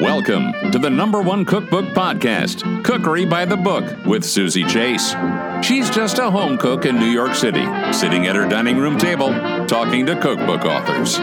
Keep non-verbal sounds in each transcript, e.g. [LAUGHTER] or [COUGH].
Welcome to the number one cookbook podcast, Cookery by the Book, with Susie Chase. She's just a home cook in New York City, sitting at her dining room table, talking to cookbook authors.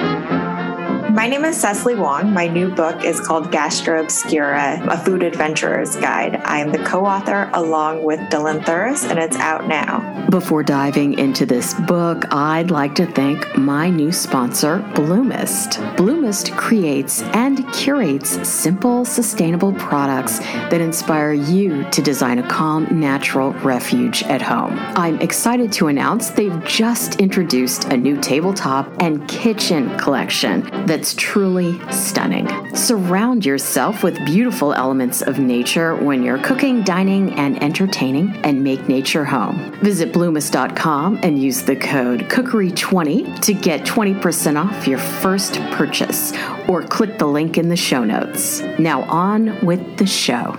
My name is Cecily Wong. My new book is called Gastro Obscura, a food adventurer's guide. I am the co author along with Dylan Thuras, and it's out now. Before diving into this book, I'd like to thank my new sponsor, Bloomist. Bloomist creates and curates simple, sustainable products that inspire you to design a calm, natural refuge at home. I'm excited to announce they've just introduced a new tabletop and kitchen collection that's it's truly stunning. Surround yourself with beautiful elements of nature when you're cooking, dining, and entertaining, and make nature home. Visit bloomist.com and use the code cookery20 to get 20% off your first purchase, or click the link in the show notes. Now, on with the show.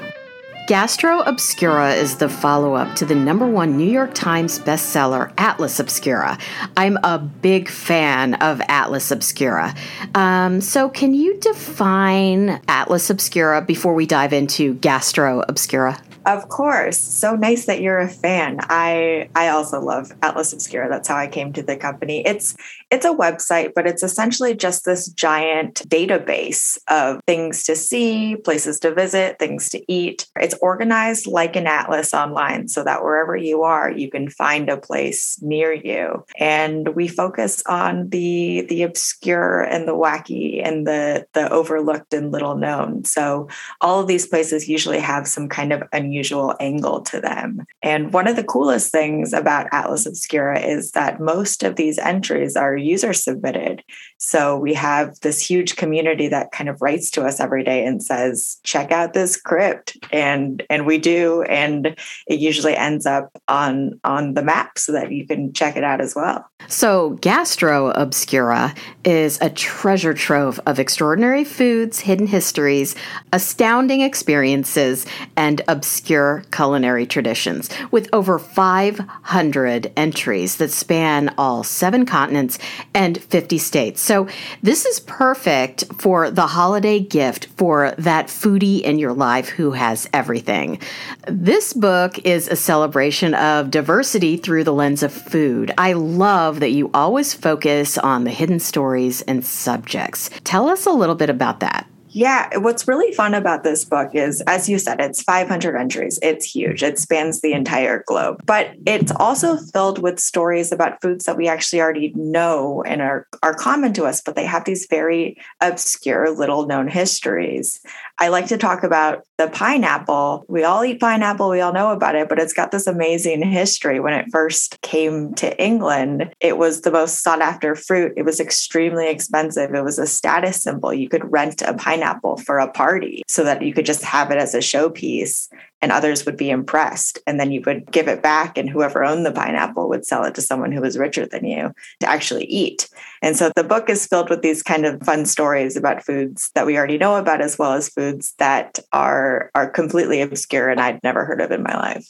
Gastro Obscura is the follow up to the number one New York Times bestseller, Atlas Obscura. I'm a big fan of Atlas Obscura. Um, so, can you define Atlas Obscura before we dive into Gastro Obscura? Of course. So nice that you're a fan. I I also love Atlas Obscura. That's how I came to the company. It's it's a website, but it's essentially just this giant database of things to see, places to visit, things to eat. It's organized like an atlas online so that wherever you are, you can find a place near you. And we focus on the the obscure and the wacky and the the overlooked and little known. So all of these places usually have some kind of unusual unusual angle to them. And one of the coolest things about Atlas Obscura is that most of these entries are user submitted. So we have this huge community that kind of writes to us every day and says, check out this crypt. And and we do. And it usually ends up on on the map so that you can check it out as well. So Gastro Obscura is a treasure trove of extraordinary foods, hidden histories, astounding experiences, and obscure culinary traditions, with over 500 entries that span all seven continents and 50 states. So this is perfect for the holiday gift for that foodie in your life who has everything. This book is a celebration of diversity through the lens of food. I love that you always focus on the hidden stories and subjects. Tell us a little bit about that. Yeah, what's really fun about this book is, as you said, it's 500 entries. It's huge, it spans the entire globe, but it's also filled with stories about foods that we actually already know and are, are common to us, but they have these very obscure, little known histories. I like to talk about the pineapple. We all eat pineapple, we all know about it, but it's got this amazing history. When it first came to England, it was the most sought after fruit. It was extremely expensive. It was a status symbol. You could rent a pineapple for a party so that you could just have it as a showpiece and others would be impressed. And then you would give it back, and whoever owned the pineapple would sell it to someone who was richer than you to actually eat. And so the book is filled with these kind of fun stories about foods that we already know about, as well as foods that are, are completely obscure and I'd never heard of in my life.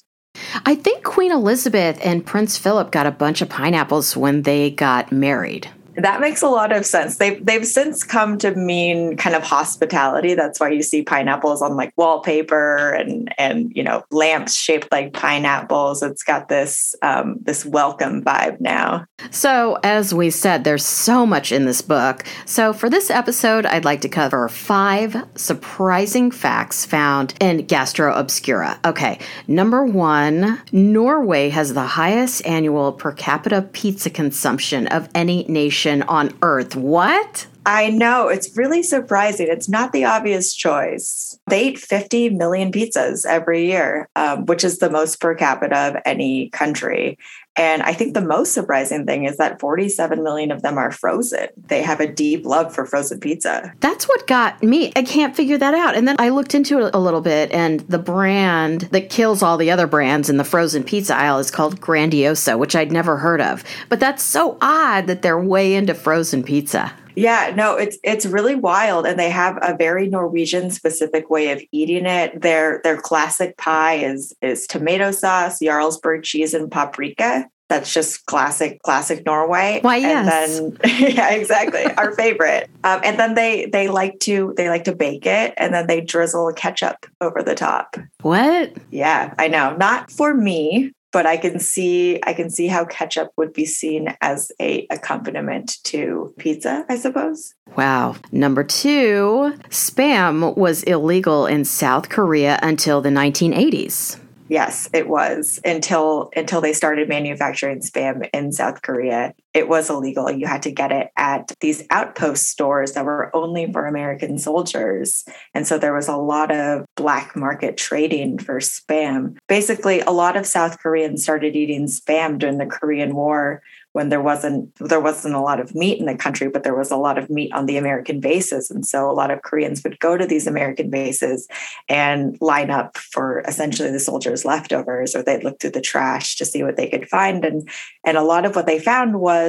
I think Queen Elizabeth and Prince Philip got a bunch of pineapples when they got married. That makes a lot of sense. They've they've since come to mean kind of hospitality. That's why you see pineapples on like wallpaper and and you know lamps shaped like pineapples. It's got this um, this welcome vibe now. So as we said, there's so much in this book. So for this episode, I'd like to cover five surprising facts found in Gastro Obscura. Okay, number one, Norway has the highest annual per capita pizza consumption of any nation on earth. What? I know. It's really surprising. It's not the obvious choice. They eat 50 million pizzas every year, um, which is the most per capita of any country. And I think the most surprising thing is that 47 million of them are frozen. They have a deep love for frozen pizza. That's what got me. I can't figure that out. And then I looked into it a little bit, and the brand that kills all the other brands in the frozen pizza aisle is called Grandiosa, which I'd never heard of. But that's so odd that they're way into frozen pizza. Yeah, no, it's it's really wild, and they have a very Norwegian specific way of eating it. Their their classic pie is is tomato sauce, Jarlsberg cheese, and paprika. That's just classic, classic Norway. Why, yes. And then, [LAUGHS] yeah, exactly. Our favorite. Um, and then they they like to they like to bake it, and then they drizzle ketchup over the top. What? Yeah, I know. Not for me, but I can see I can see how ketchup would be seen as a accompaniment to pizza, I suppose. Wow. Number 2, spam was illegal in South Korea until the 1980s. Yes, it was until until they started manufacturing spam in South Korea. It was illegal. You had to get it at these outpost stores that were only for American soldiers. And so there was a lot of black market trading for spam. Basically, a lot of South Koreans started eating spam during the Korean War when there wasn't there wasn't a lot of meat in the country but there was a lot of meat on the american bases and so a lot of koreans would go to these american bases and line up for essentially the soldiers leftovers or they'd look through the trash to see what they could find and and a lot of what they found was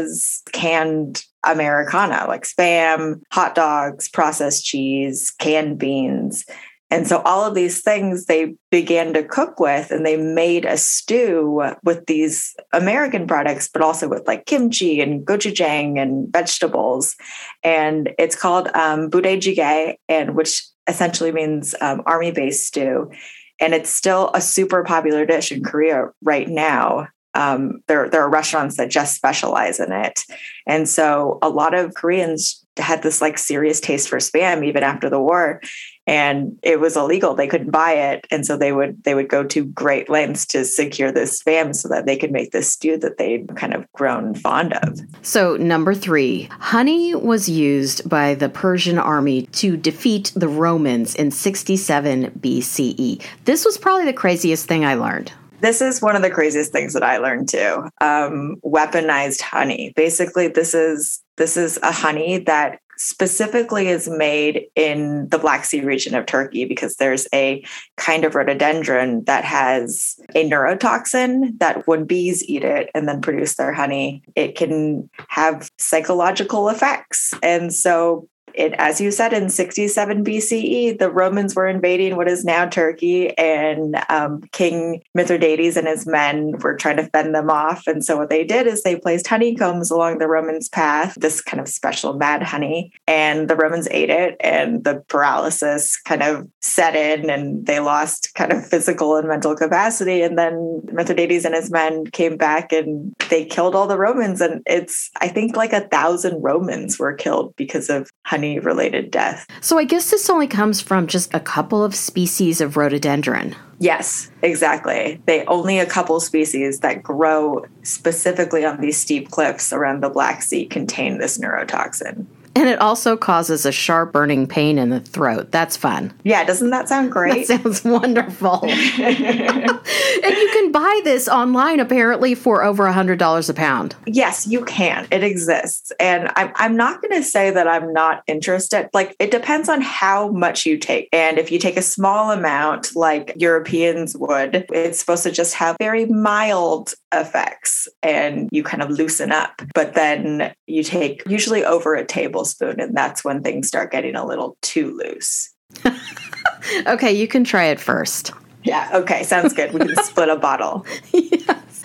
canned americana like spam hot dogs processed cheese canned beans and so all of these things they began to cook with, and they made a stew with these American products, but also with like kimchi and gochujang and vegetables. And it's called um, budae and which essentially means um, army based stew. And it's still a super popular dish in Korea right now. Um, there, there are restaurants that just specialize in it. And so a lot of Koreans had this like serious taste for spam even after the war and it was illegal. They couldn't buy it and so they would they would go to great lengths to secure this spam so that they could make this stew that they'd kind of grown fond of. So number three honey was used by the persian army to defeat the romans in 67 bce this was probably the craziest thing i learned this is one of the craziest things that I learned too. Um, weaponized honey. Basically, this is this is a honey that specifically is made in the Black Sea region of Turkey because there's a kind of rhododendron that has a neurotoxin that when bees eat it and then produce their honey, it can have psychological effects. And so it, as you said, in 67 BCE, the Romans were invading what is now Turkey, and um, King Mithridates and his men were trying to fend them off. And so, what they did is they placed honeycombs along the Romans' path, this kind of special mad honey, and the Romans ate it, and the paralysis kind of set in, and they lost kind of physical and mental capacity. And then Mithridates and his men came back and they killed all the Romans. And it's, I think, like a thousand Romans were killed because of honey honey related death. So I guess this only comes from just a couple of species of rhododendron. Yes, exactly. They only a couple species that grow specifically on these steep cliffs around the Black Sea contain this neurotoxin. And it also causes a sharp burning pain in the throat. That's fun. Yeah, doesn't that sound great? That sounds wonderful. [LAUGHS] and you can buy this online apparently for over a $100 a pound. Yes, you can. It exists. And I'm, I'm not going to say that I'm not interested. Like, it depends on how much you take. And if you take a small amount, like Europeans would, it's supposed to just have very mild effects and you kind of loosen up. But then you take usually over a tablespoon, and that's when things start getting a little too loose. [LAUGHS] okay, you can try it first. Yeah, okay, sounds good. We can [LAUGHS] split a bottle. yes.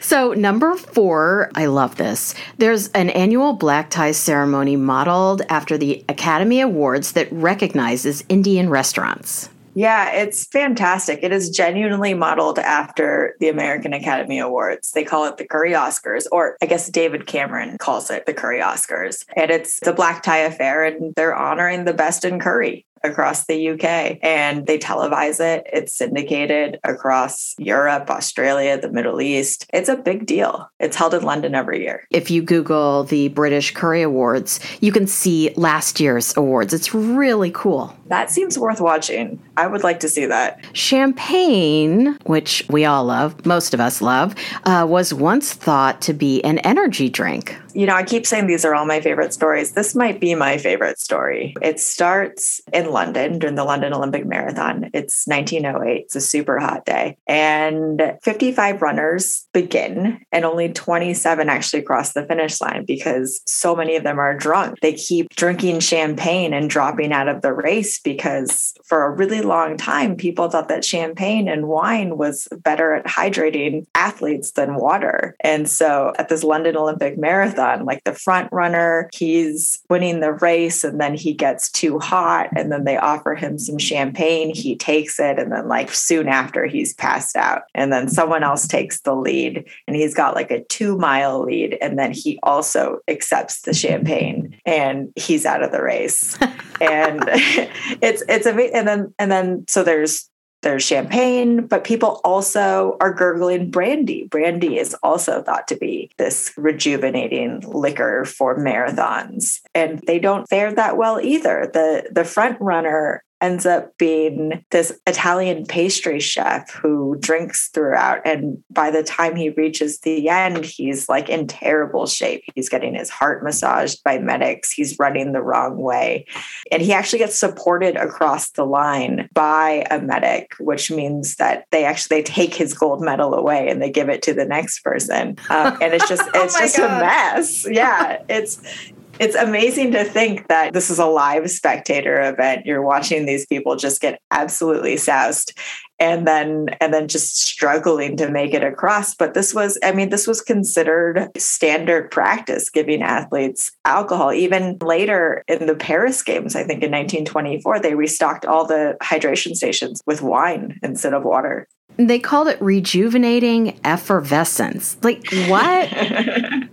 So, number four, I love this. There's an annual black tie ceremony modeled after the Academy Awards that recognizes Indian restaurants. Yeah, it's fantastic. It is genuinely modeled after the American Academy Awards. They call it the Curry Oscars, or I guess David Cameron calls it the Curry Oscars. And it's the black tie affair, and they're honoring the best in curry across the UK and they televise it. It's syndicated across Europe, Australia, the Middle East. It's a big deal. It's held in London every year. If you Google the British Curry Awards, you can see last year's awards. It's really cool. That seems worth watching. I would like to see that. Champagne, which we all love, most of us love, uh, was once thought to be an energy drink. You know, I keep saying these are all my favorite stories. This might be my favorite story. It starts in London during the London Olympic Marathon. It's 1908. It's a super hot day. And 55 runners begin, and only 27 actually cross the finish line because so many of them are drunk. They keep drinking champagne and dropping out of the race because for a really long time, people thought that champagne and wine was better at hydrating athletes than water. And so at this London Olympic Marathon, like the front runner, he's winning the race and then he gets too hot and then they offer him some champagne. He takes it and then like soon after he's passed out. And then someone else takes the lead and he's got like a two mile lead. And then he also accepts the champagne and he's out of the race. [LAUGHS] and [LAUGHS] it's it's a and then and then so there's there's champagne, but people also are gurgling brandy. Brandy is also thought to be this rejuvenating liquor for marathons. And they don't fare that well either. The the front runner ends up being this Italian pastry chef who drinks throughout. And by the time he reaches the end, he's like in terrible shape. He's getting his heart massaged by medics. He's running the wrong way. And he actually gets supported across the line by a medic, which means that they actually they take his gold medal away and they give it to the next person. Um, and it's just [LAUGHS] it's oh just God. a mess. Yeah. It's it's amazing to think that this is a live spectator event. You're watching these people just get absolutely soused and then and then just struggling to make it across. But this was i mean this was considered standard practice giving athletes alcohol. Even later in the paris games i think in 1924 they restocked all the hydration stations with wine instead of water. They called it rejuvenating effervescence. Like what [LAUGHS]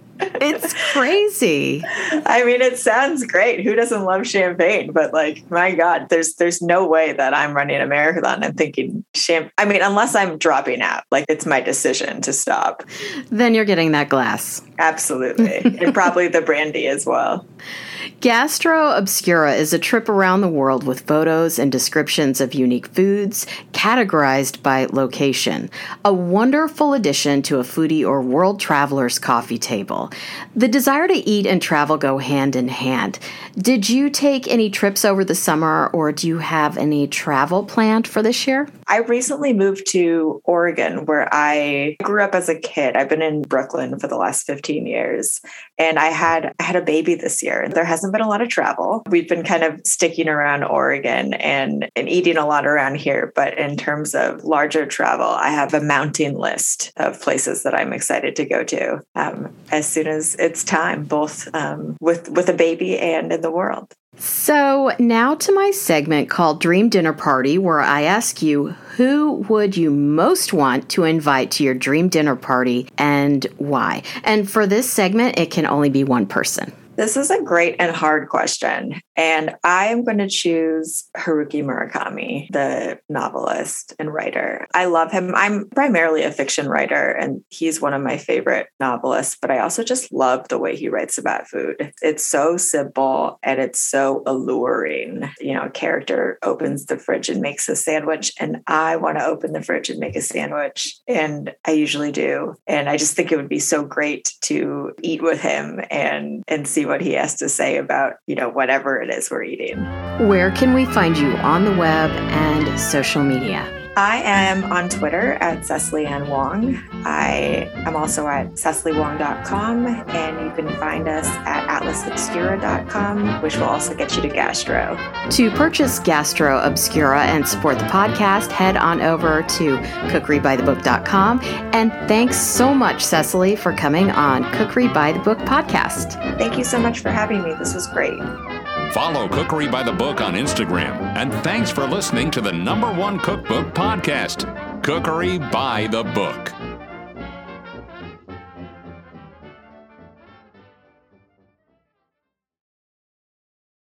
it's crazy. I mean, it sounds great. Who doesn't love champagne? But like, my God, there's there's no way that I'm running a marathon and thinking champagne. I mean, unless I'm dropping out, like it's my decision to stop. Then you're getting that glass. Absolutely, and probably the [LAUGHS] brandy as well. Gastro Obscura is a trip around the world with photos and descriptions of unique foods categorized by location. A wonderful addition to a foodie or world traveler's coffee table. The desire to eat and travel go hand in hand. Did you take any trips over the summer or do you have any travel planned for this year? I recently moved to Oregon where I grew up as a kid. I've been in Brooklyn for the last 15 years and I had I had a baby this year. There hasn't been a lot of travel. We've been kind of sticking around Oregon and, and eating a lot around here. But in terms of larger travel, I have a mounting list of places that I'm excited to go to um, as soon as it's time, both um, with with a baby and in the world. So, now to my segment called Dream Dinner Party, where I ask you who would you most want to invite to your dream dinner party and why? And for this segment, it can only be one person. This is a great and hard question. And I'm going to choose Haruki Murakami, the novelist and writer. I love him. I'm primarily a fiction writer, and he's one of my favorite novelists, but I also just love the way he writes about food. It's so simple and it's so alluring. You know, a character opens the fridge and makes a sandwich, and I want to open the fridge and make a sandwich. And I usually do. And I just think it would be so great to eat with him and and see what he has to say about, you know, whatever it is we're eating. Where can we find you on the web and social media? I am on Twitter at Cecily Ann Wong. I am also at cecilywong.com, and you can find us at atlasobscura.com, which will also get you to Gastro. To purchase Gastro Obscura and support the podcast, head on over to cookerybythebook.com. And thanks so much, Cecily, for coming on Cookery by the Book podcast. Thank you so much for having me. This was great. Follow Cookery by the Book on Instagram. And thanks for listening to the number one cookbook podcast, Cookery by the Book.